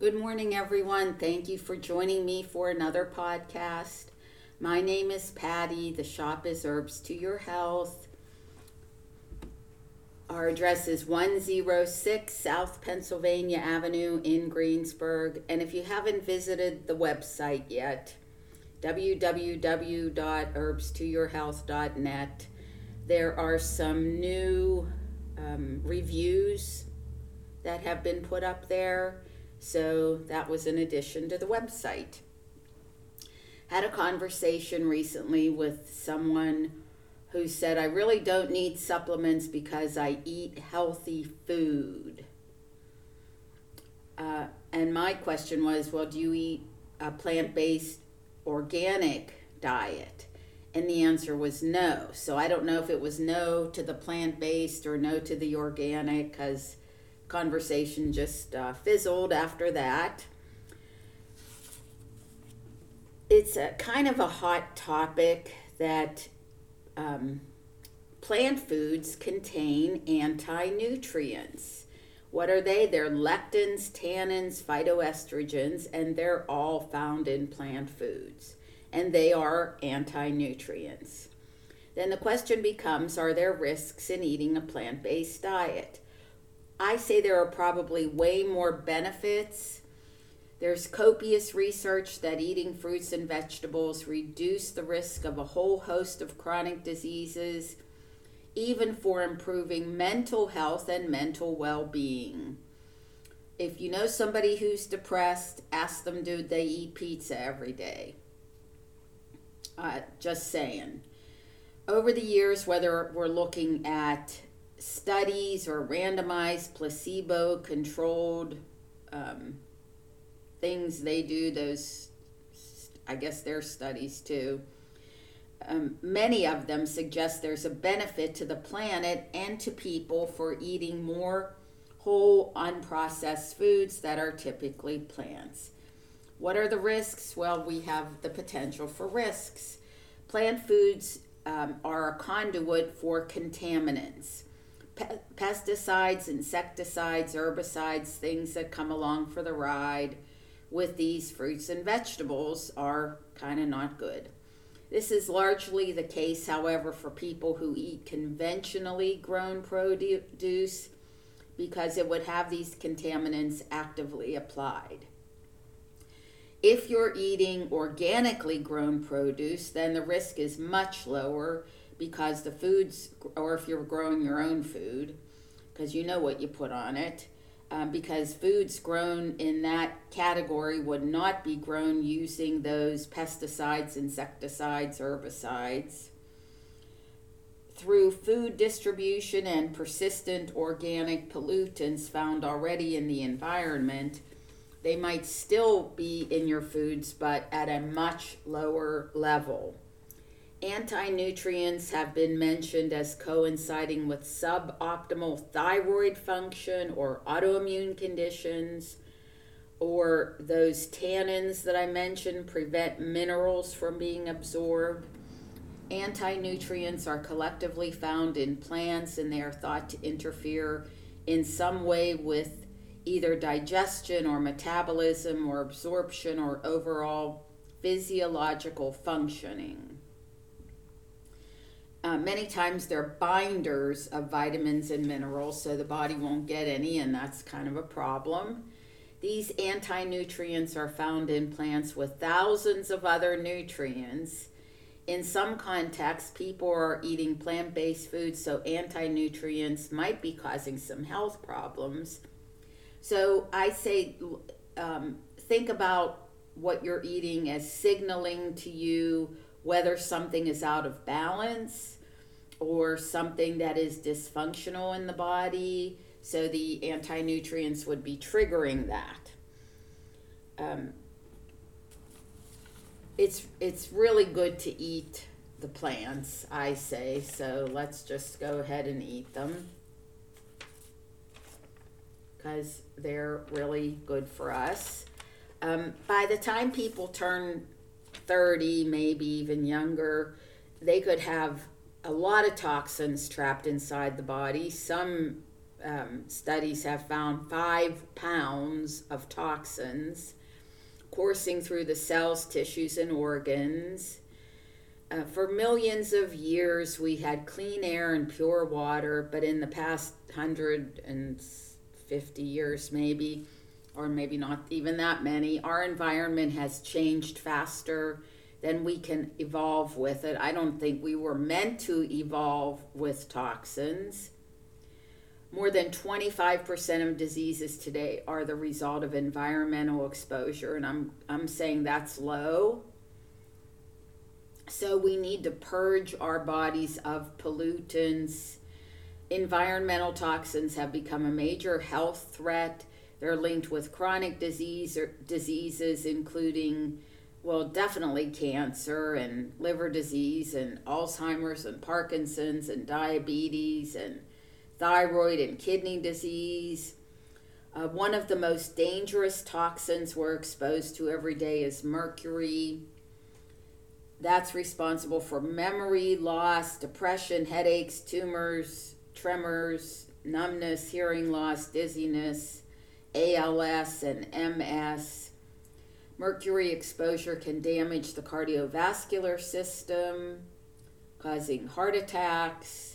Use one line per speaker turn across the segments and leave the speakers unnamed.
Good morning, everyone. Thank you for joining me for another podcast. My name is Patty. The shop is Herbs to Your Health. Our address is 106 South Pennsylvania Avenue in Greensburg. And if you haven't visited the website yet, www.herbstoyourhealth.net, there are some new um, reviews that have been put up there so that was an addition to the website. Had a conversation recently with someone who said, I really don't need supplements because I eat healthy food. Uh, and my question was, well, do you eat a plant based organic diet? And the answer was no. So I don't know if it was no to the plant based or no to the organic because conversation just uh, fizzled after that. It's a kind of a hot topic that um, plant foods contain anti nutrients. What are they? They're lectins, tannins, phytoestrogens, and they're all found in plant foods. And they are anti nutrients. Then the question becomes are there risks in eating a plant based diet? I say there are probably way more benefits. There's copious research that eating fruits and vegetables reduce the risk of a whole host of chronic diseases, even for improving mental health and mental well-being. If you know somebody who's depressed, ask them do they eat pizza every day. Uh, just saying. Over the years, whether we're looking at studies or randomized placebo controlled um, things they do those i guess their studies too. Um, many of them suggest there's a benefit to the planet and to people for eating more whole unprocessed foods that are typically plants. What are the risks? Well we have the potential for risks. Plant foods um, are a conduit for contaminants pesticides, insecticides, herbicides, things that come along for the ride with these fruits and vegetables are kind of not good. This is largely the case, however, for people who eat conventionally grown produce because it would have these contaminants actively applied. If you're eating organically grown produce, then the risk is much lower because the foods, or if you're growing your own food, because you know what you put on it, um, because foods grown in that category would not be grown using those pesticides, insecticides, herbicides. Through food distribution and persistent organic pollutants found already in the environment, they might still be in your foods, but at a much lower level. Anti nutrients have been mentioned as coinciding with suboptimal thyroid function or autoimmune conditions, or those tannins that I mentioned prevent minerals from being absorbed. Anti nutrients are collectively found in plants and they are thought to interfere in some way with either digestion or metabolism or absorption or overall physiological functioning. Uh, many times they're binders of vitamins and minerals, so the body won't get any, and that's kind of a problem. These anti nutrients are found in plants with thousands of other nutrients. In some contexts, people are eating plant based foods, so anti nutrients might be causing some health problems. So I say, um, think about what you're eating as signaling to you whether something is out of balance or something that is dysfunctional in the body. So the anti nutrients would be triggering that. Um, it's it's really good to eat the plants, I say. So let's just go ahead and eat them because they're really good for us. Um, by the time people turn 30, maybe even younger, they could have a lot of toxins trapped inside the body. Some um, studies have found five pounds of toxins coursing through the cells, tissues, and organs. Uh, for millions of years, we had clean air and pure water, but in the past 150 years, maybe, or maybe not even that many, our environment has changed faster than we can evolve with it. I don't think we were meant to evolve with toxins. More than 25% of diseases today are the result of environmental exposure, and I'm, I'm saying that's low. So we need to purge our bodies of pollutants. Environmental toxins have become a major health threat. They're linked with chronic disease or diseases, including, well, definitely cancer and liver disease and Alzheimer's and Parkinson's and diabetes and thyroid and kidney disease. Uh, one of the most dangerous toxins we're exposed to every day is mercury. That's responsible for memory loss, depression, headaches, tumors, tremors, numbness, hearing loss, dizziness, ALS, and MS. Mercury exposure can damage the cardiovascular system, causing heart attacks,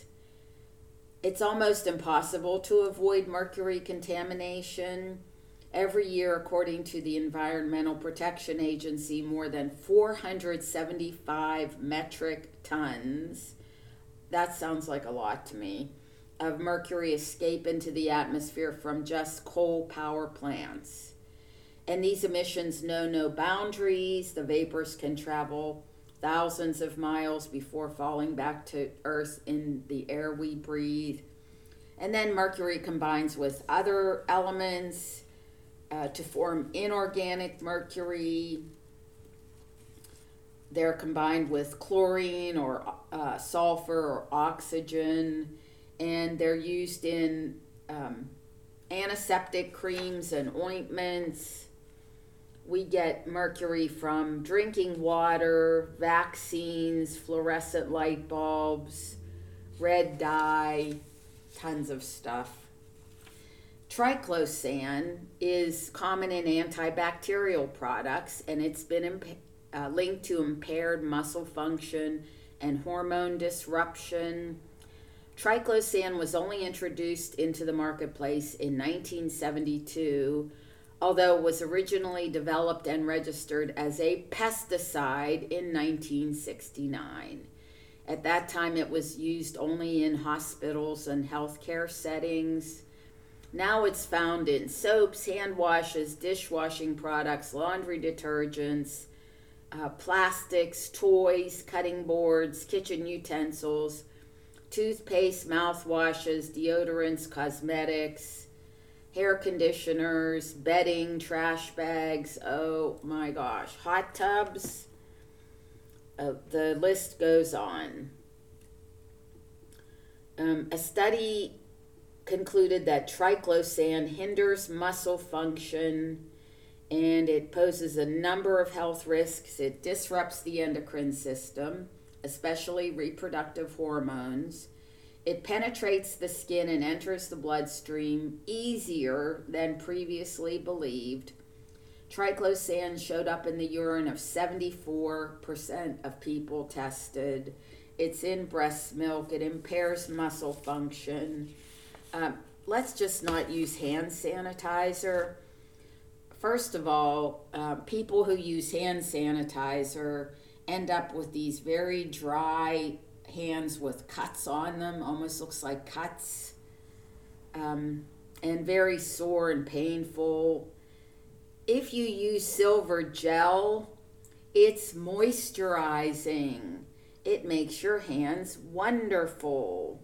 it's almost impossible to avoid mercury contamination. Every year, according to the Environmental Protection Agency, more than 475 metric tons, that sounds like a lot to me, of mercury escape into the atmosphere from just coal power plants. And these emissions know no boundaries. The vapors can travel thousands of miles before falling back to Earth in the air we breathe. And then mercury combines with other elements uh, to form inorganic mercury. They're combined with chlorine or uh, sulfur or oxygen, and they're used in um, antiseptic creams and ointments we get mercury from drinking water, vaccines, fluorescent light bulbs, red dye, tons of stuff. Triclosan is common in antibacterial products and it's been uh, linked to impaired muscle function and hormone disruption. Triclosan was only introduced into the marketplace in 1972 although it was originally developed and registered as a pesticide in 1969. At that time, it was used only in hospitals and healthcare settings. Now it's found in soaps, hand washes, dishwashing products, laundry detergents, uh, plastics, toys, cutting boards, kitchen utensils, toothpaste, mouthwashes, deodorants, cosmetics hair conditioners, bedding, trash bags. Oh my gosh, hot tubs. Uh, the list goes on. Um, a study concluded that triclosan hinders muscle function and it poses a number of health risks. It disrupts the endocrine system, especially reproductive hormones. It penetrates the skin and enters the bloodstream easier than previously believed. Triclosan showed up in the urine of 74% of people tested. It's in breast milk. It impairs muscle function. Um, let's just not use hand sanitizer. First of all, uh, people who use hand sanitizer end up with these very dry hands with cuts on them, almost looks like cuts, um, and very sore and painful. If you use silver gel, it's moisturizing. It makes your hands wonderful.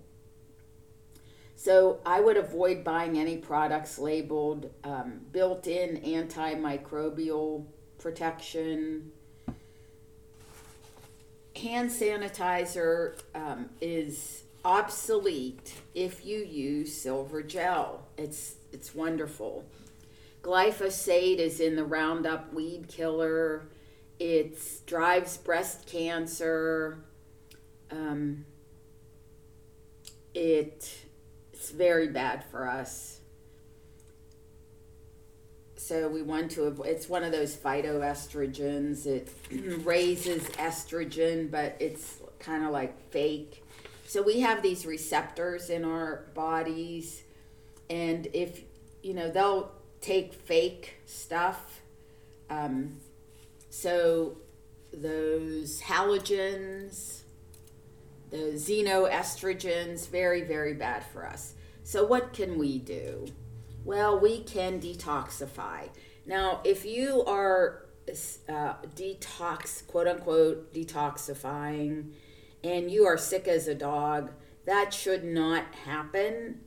So I would avoid buying any products labeled um, built in antimicrobial protection hand sanitizer um, is obsolete if you use silver gel. It's it's wonderful. Glyphosate is in the Roundup weed killer. It drives breast cancer. Um, it it's very bad for us. So we want to avoid, it's one of those phytoestrogens. It raises estrogen, but it's kind of like fake. So we have these receptors in our bodies, and if you know, they'll take fake stuff. Um, so those halogens, those xenoestrogens, very, very bad for us. So, what can we do? Well, we can detoxify. Now, if you are uh, detox, quote unquote, detoxifying, and you are sick as a dog, that should not happen.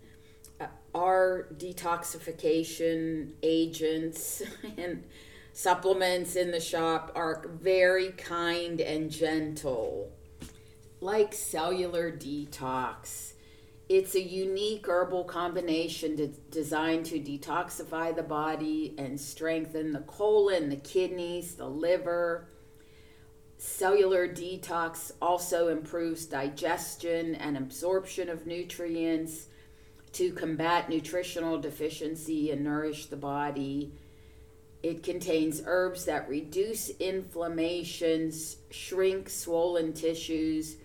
Uh, our detoxification agents and supplements in the shop are very kind and gentle, like cellular detox. It's a unique herbal combination to, designed to detoxify the body and strengthen the colon, the kidneys, the liver. Cellular detox also improves digestion and absorption of nutrients to combat nutritional deficiency and nourish the body it contains herbs that reduce inflammations, shrink swollen tissues,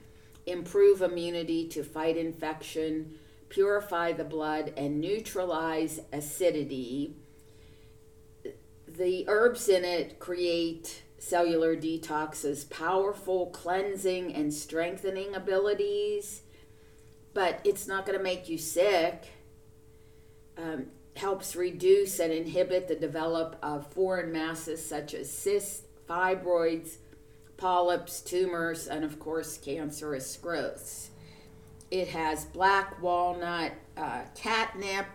improve immunity to fight infection, purify the blood, and neutralize acidity. The herbs in it create cellular detox's powerful cleansing and strengthening abilities, but it's not going to make you sick. Um, helps reduce and inhibit the develop of foreign masses such as cysts, fibroids, polyps, tumors, and of course cancerous growths. It has black walnut, uh, catnip.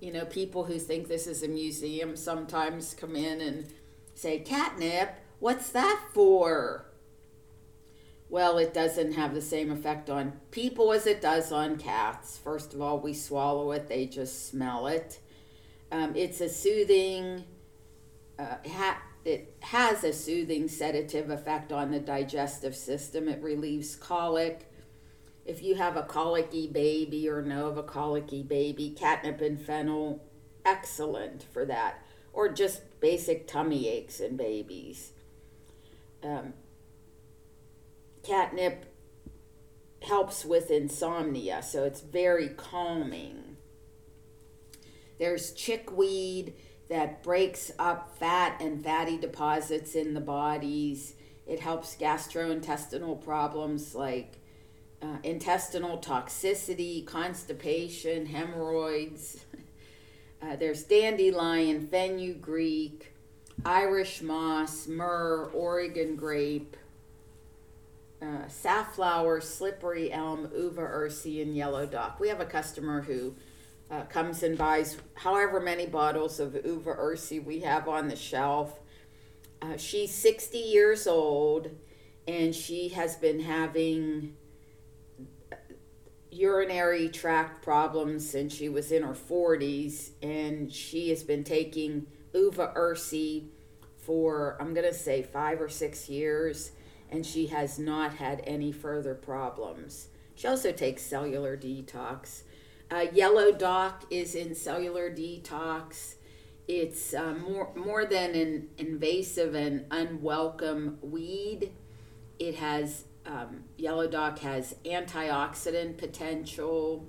You know, people who think this is a museum sometimes come in and say, Catnip, what's that for? Well, it doesn't have the same effect on people as it does on cats. First of all, we swallow it, they just smell it. Um, it's a soothing, uh, ha- it has a soothing sedative effect on the digestive system. It relieves colic. If you have a colicky baby or know of a colicky baby, catnip and fennel, excellent for that. Or just basic tummy aches in babies. Um, catnip helps with insomnia, so it's very calming. There's chickweed that breaks up fat and fatty deposits in the bodies. It helps gastrointestinal problems like uh, intestinal toxicity, constipation, hemorrhoids. Uh, there's dandelion, fenugreek, Irish moss, myrrh, Oregon grape, uh, safflower, slippery elm, uva ursi, and yellow dock. We have a customer who uh, comes and buys however many bottles of uva ursi we have on the shelf. Uh, she's 60 years old and she has been having urinary tract problems since she was in her 40s and she has been taking uva ursi for i'm going to say five or six years and she has not had any further problems. She also takes cellular detox. Uh, yellow dock is in cellular detox. It's uh, more more than an invasive and unwelcome weed. It has um, yellow dock has antioxidant potential.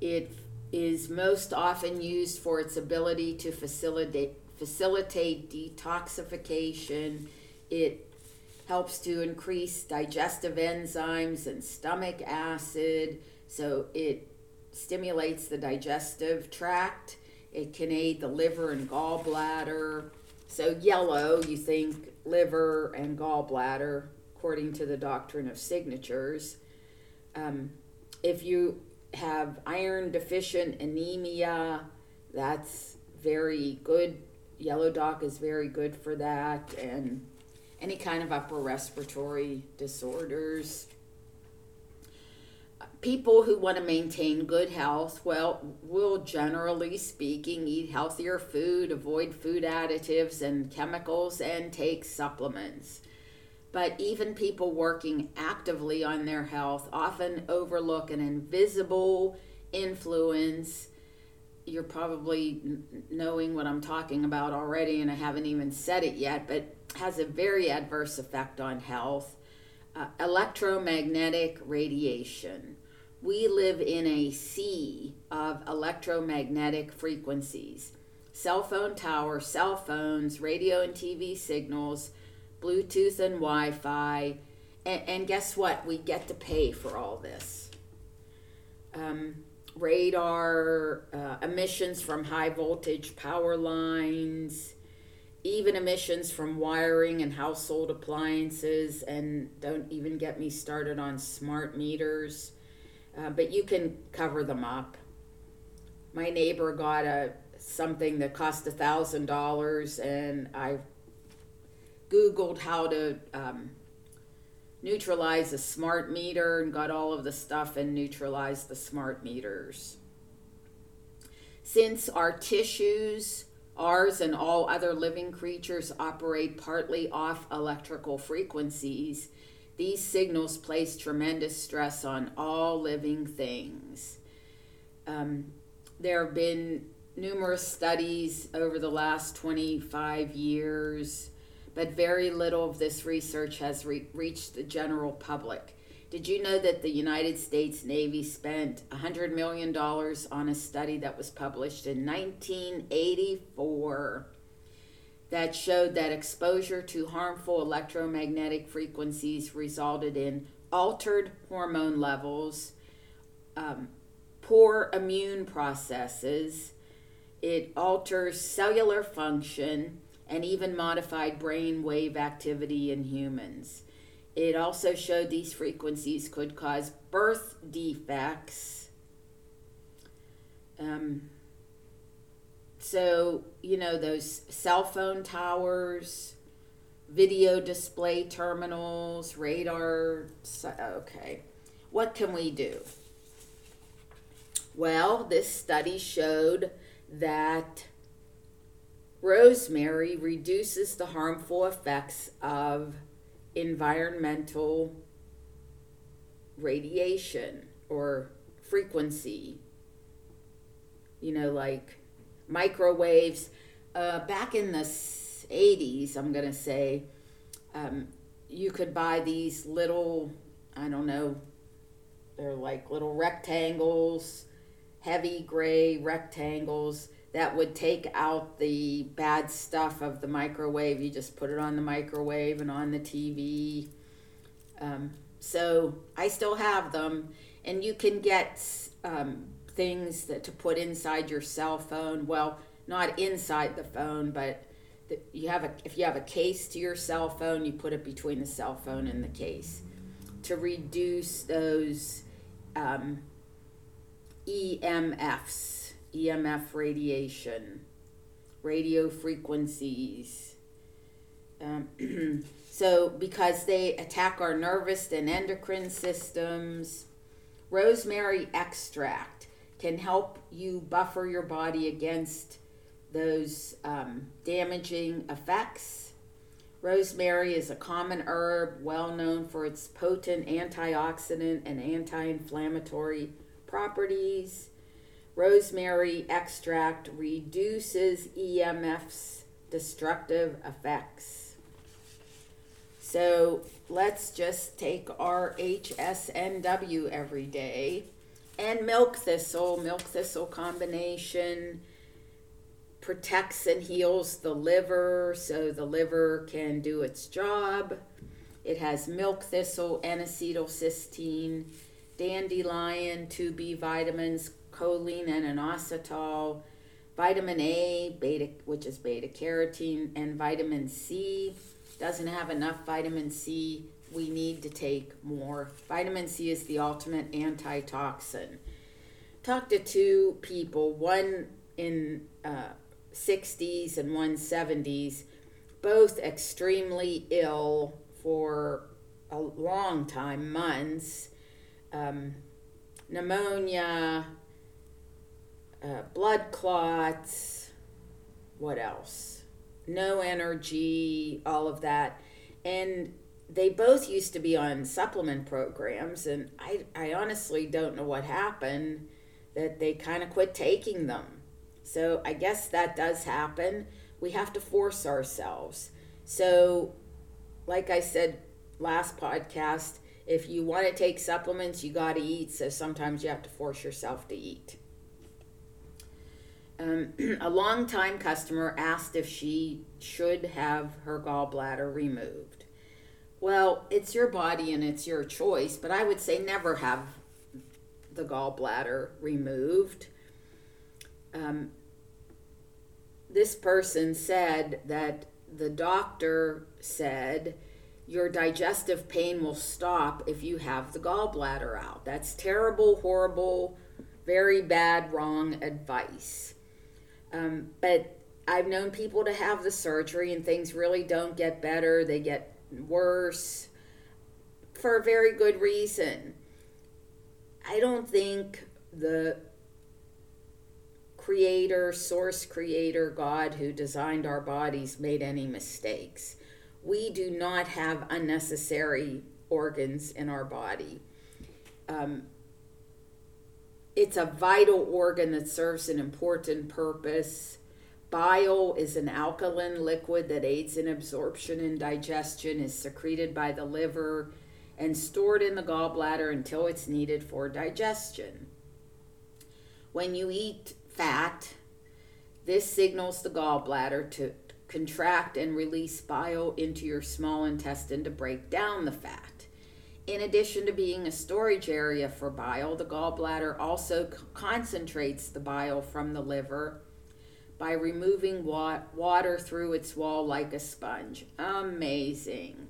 It is most often used for its ability to facilitate facilitate detoxification it helps to increase digestive enzymes and stomach acid, so it stimulates the digestive tract. It can aid the liver and gallbladder. So, yellow, you think liver and gallbladder, according to the doctrine of signatures. Um, if you have iron deficient anemia, that's very good. Yellow dock is very good for that. And any kind of upper respiratory disorders. People who want to maintain good health, well, will generally speaking eat healthier food, avoid food additives and chemicals, and take supplements. But even people working actively on their health often overlook an invisible influence. You're probably knowing what I'm talking about already, and I haven't even said it yet, but has a very adverse effect on health. Uh, electromagnetic radiation. We live in a sea of electromagnetic frequencies. Cell phone towers, cell phones, radio and TV signals, Bluetooth and Wi Fi. And, and, guess what? We get to pay for all this. Um, radar, uh, emissions from high voltage power lines, even emissions from wiring and household appliances, and don't even get me started on smart meters. Uh, but you can cover them up. My neighbor got a something that cost a thousand dollars, and I Googled how to um, neutralize a smart meter and got all of the stuff and neutralized the smart meters. Since our tissues, ours and all other living creatures operate partly off electrical frequencies, these signals place tremendous stress on all living things. Um, there have been numerous studies over the last 25 years but very little of this research has re- reached the general public. Did you know that the United States Navy spent $100 million on a study that was published in 1984 that showed that exposure to harmful electromagnetic frequencies resulted in altered hormone levels, um, poor immune processes, it alters cellular function, and even modified brain wave activity in humans. It also showed these frequencies could cause birth defects. Um, so, you know, those cell phone towers, video display terminals, radar. Okay. What can we do? Well, this study showed that rosemary reduces the harmful effects of environmental radiation or frequency. You know, like microwaves. Uh, back in the 80s, I'm going to say, um, you could buy these little, I don't know, they're like little rectangles, heavy gray rectangles that would take out the bad stuff of the microwave. You just put it on the microwave and on the TV. Um, so I still have them, and you can get um, things that to put inside your cell phone. Well, not inside the phone, but the, you have a if you have a case to your cell phone, you put it between the cell phone and the case to reduce those um, EMFs EMF radiation, radio frequencies. Um, so, because they attack our nervous and endocrine systems, rosemary extract can help you buffer your body against those um, damaging effects. Rosemary is a common herb well known for its potent antioxidant and anti inflammatory properties. Rosemary extract reduces EMF's destructive effects. So let's just take our HSNW every day and milk thistle, milk thistle combination protects and heals the liver so the liver can do its job. It has milk thistle, N acetylcysteine, dandelion, 2B vitamins, choline and inositol, vitamin A, beta, which is beta carotene, and vitamin C. Doesn't have enough vitamin C. We need to take more. Vitamin C is the ultimate antitoxin. Talked to two people, one in uh, 60s and one 70s, both extremely ill for a long time, months. Um, pneumonia, uh, blood clots, what else? No energy, all of that. And they both used to be on supplement programs, and I, I honestly don't know what happened that they kind of quit taking them. So I guess that does happen. We have to force ourselves. So, like I said last podcast, if you want to take supplements, you got to eat. So sometimes you have to force yourself to eat. Um, a long-time customer asked if she should have her gallbladder removed. Well, it's your body and it's your choice, but I would say never have the gallbladder removed. Um, this person said that the doctor said your digestive pain will stop if you have the gallbladder out. That's terrible, horrible, very bad, wrong advice. Um, but I've known people to have the surgery and things really don't get better, they get worse for a very good reason. I don't think the creator, source creator, God who designed our bodies made any mistakes. We do not have unnecessary organs in our body. Um, it's a vital organ that serves an important purpose. Bile is an alkaline liquid that aids in absorption and digestion, is secreted by the liver, and stored in the gallbladder until it's needed for digestion. When you eat fat, this signals the gallbladder to contract and release bile into your small intestine to break down the fat. In addition to being a storage area for bile, the gallbladder also c- concentrates the bile from the liver by removing wa- water through its wall like a sponge. Amazing.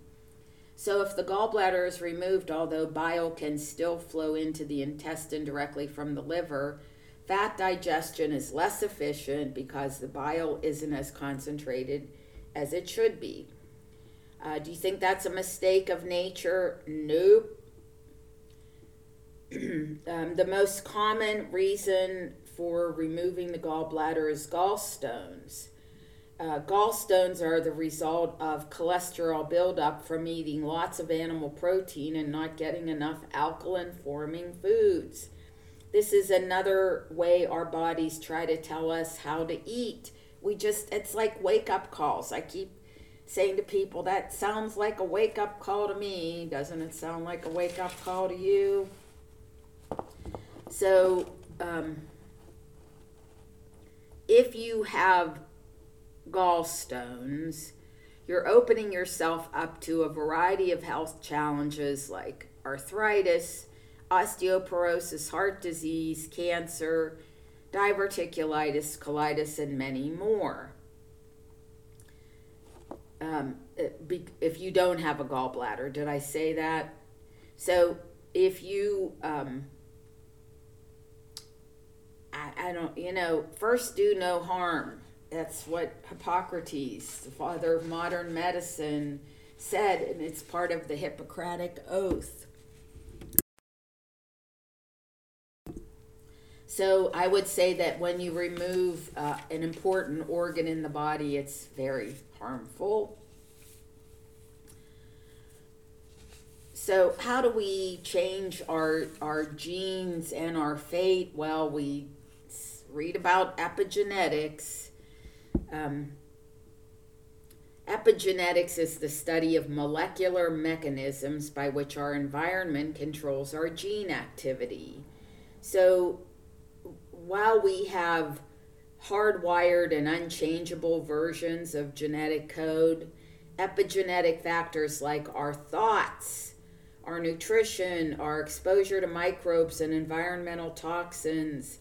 So, if the gallbladder is removed, although bile can still flow into the intestine directly from the liver, Fat digestion is less efficient because the bile isn't as concentrated as it should be. Uh, do you think that's a mistake of nature? Nope. um, the most common reason for removing the gallbladder is gallstones. Uh, gallstones are the result of cholesterol buildup from eating lots of animal protein and not getting enough alkaline forming foods. This is another way our bodies try to tell us how to eat. We just, it's like wake up calls. I keep saying to people, that sounds like a wake up call to me. Doesn't it sound like a wake up call to you? So, um, if you have gallstones, you're opening yourself up to a variety of health challenges like arthritis, osteoporosis, heart disease, cancer, diverticulitis, colitis, and many more. Um, if you don't have a gallbladder, did I say that? So if you, um, I, I don't, you know, first do no harm. That's what Hippocrates, the father of modern medicine, said, and it's part of the Hippocratic Oath. So I would say that when you remove uh, an important organ in the body, it's very harmful. So how do we change our our genes and our fate? Well, we read about epigenetics. Um, epigenetics is the study of molecular mechanisms by which our environment controls our gene activity. So while we have hardwired and unchangeable versions of genetic code, epigenetic factors like our thoughts, our nutrition, our exposure to microbes and environmental toxins,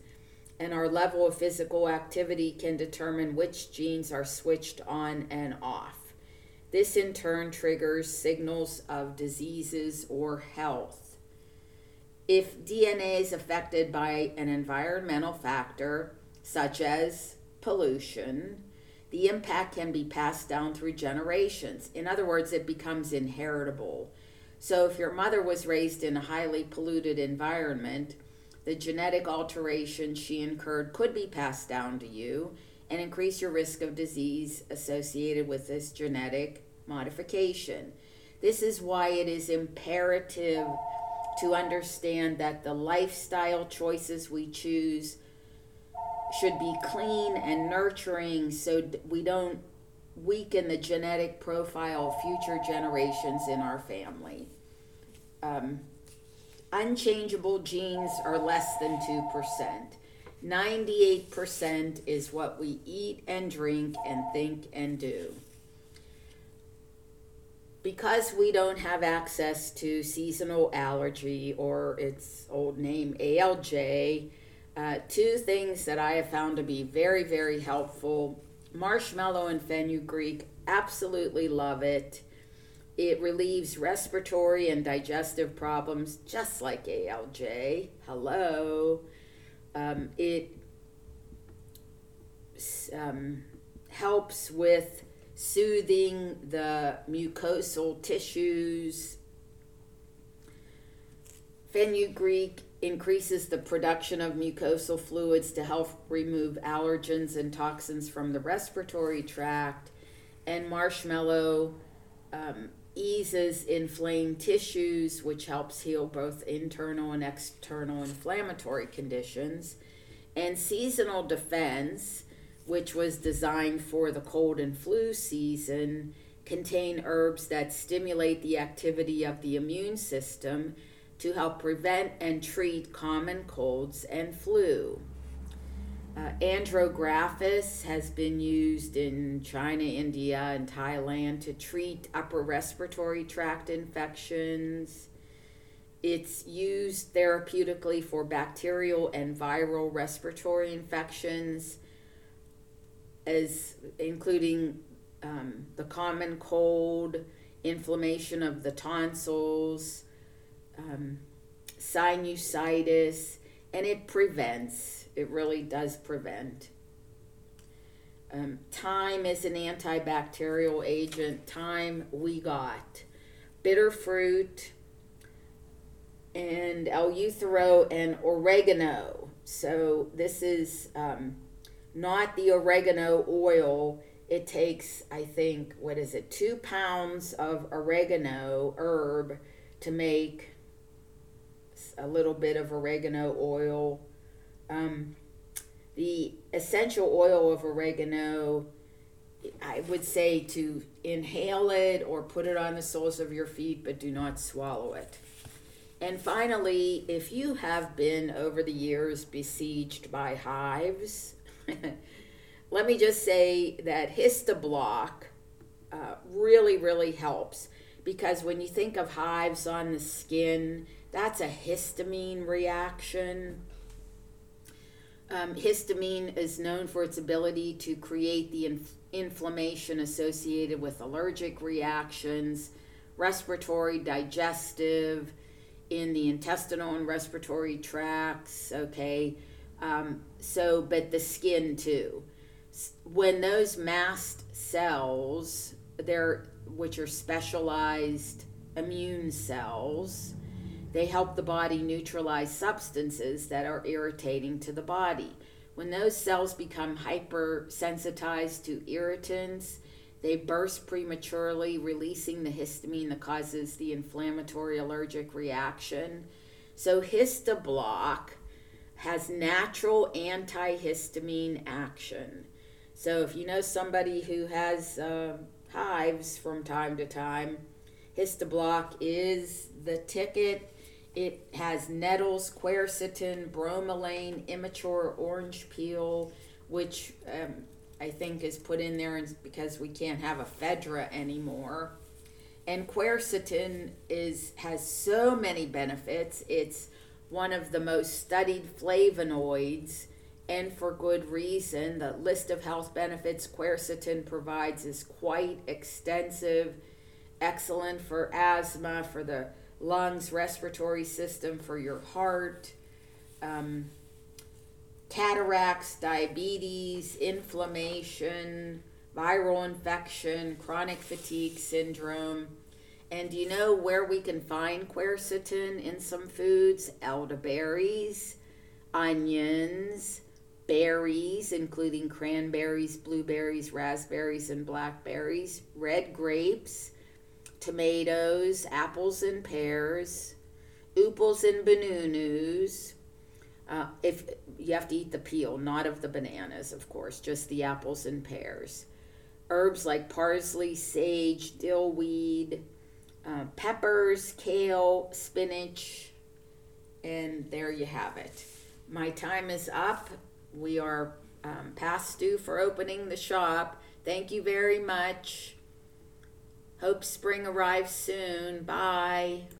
and our level of physical activity can determine which genes are switched on and off. This in turn triggers signals of diseases or health. If DNA is affected by an environmental factor, such as pollution, the impact can be passed down through generations. In other words, it becomes inheritable. So, if your mother was raised in a highly polluted environment, the genetic alteration she incurred could be passed down to you and increase your risk of disease associated with this genetic modification. This is why it is imperative to understand that the lifestyle choices we choose should be clean and nurturing so we don't weaken the genetic profile of future generations in our family. Um, unchangeable genes are less than 2%. 98% is what we eat and drink and think and do. Because we don't have access to seasonal allergy or its old name ALJ, uh, two things that I have found to be very, very helpful marshmallow and fenugreek, absolutely love it. It relieves respiratory and digestive problems just like ALJ. Hello. Um, it um, helps with soothing the mucosal tissues. Fenugreek increases the production of mucosal fluids to help remove allergens and toxins from the respiratory tract. And marshmallow um, eases inflamed tissues, which helps heal both internal and external inflammatory conditions. And seasonal defense, which was designed for the cold and flu season, contain herbs that stimulate the activity of the immune system to help prevent and treat common colds and flu. Uh, andrographis has been used in China, India, and Thailand to treat upper respiratory tract infections. It's used therapeutically for bacterial and viral respiratory infections, as including um, the common cold, inflammation of the tonsils, um, sinusitis, and it prevents. It really does prevent. Um, thyme is an antibacterial agent. Thyme we got. Bitter fruit and eleuthero and oregano. So this is um, not the oregano oil. It takes, I think, what is it, two pounds of oregano herb to make a little bit of oregano oil. Um, the essential oil of oregano, I would say to inhale it or put it on the soles of your feet, but do not swallow it. And finally, if you have been over the years besieged by hives, let me just say that HistaBlock uh, really, really helps because when you think of hives on the skin, that's a histamine reaction. Um, histamine is known for its ability to create the inf- inflammation associated with allergic reactions, respiratory, digestive, in the intestinal and respiratory tracts. Okay, um, so but the skin too. When those mast cells, they're which are specialized immune cells, they help the body neutralize substances that are irritating to the body. When those cells become hypersensitized to irritants, they burst prematurely, releasing the histamine that causes the inflammatory allergic reaction. So, HistaBlock has natural antihistamine action. So, if you know somebody who has uh, hives from time to time, HistaBlock is the ticket it has nettles, quercetin, bromelain, immature orange peel, which um, I think is put in there because we can't have ephedra anymore. And quercetin is has so many benefits. It's one of the most studied flavonoids, and for good reason. The list of health benefits quercetin provides is quite extensive, excellent for asthma, for the lungs, respiratory system, for your heart, um, cataracts, diabetes, inflammation, viral infection, chronic fatigue syndrome. And do you know where we can find quercetin in some foods? Elderberries, onions, berries, including cranberries, blueberries, raspberries, and blackberries, red grapes, tomatoes, apples and pears, ooples and bananas. Uh, if you have to eat the peel, not of the bananas, of course, just the apples and pears. Herbs like parsley, sage, dillweed, uh, peppers, kale, spinach, and there you have it. My time is up. We are um, past due for opening the shop. Thank you very much. Hope spring arrives soon. Bye.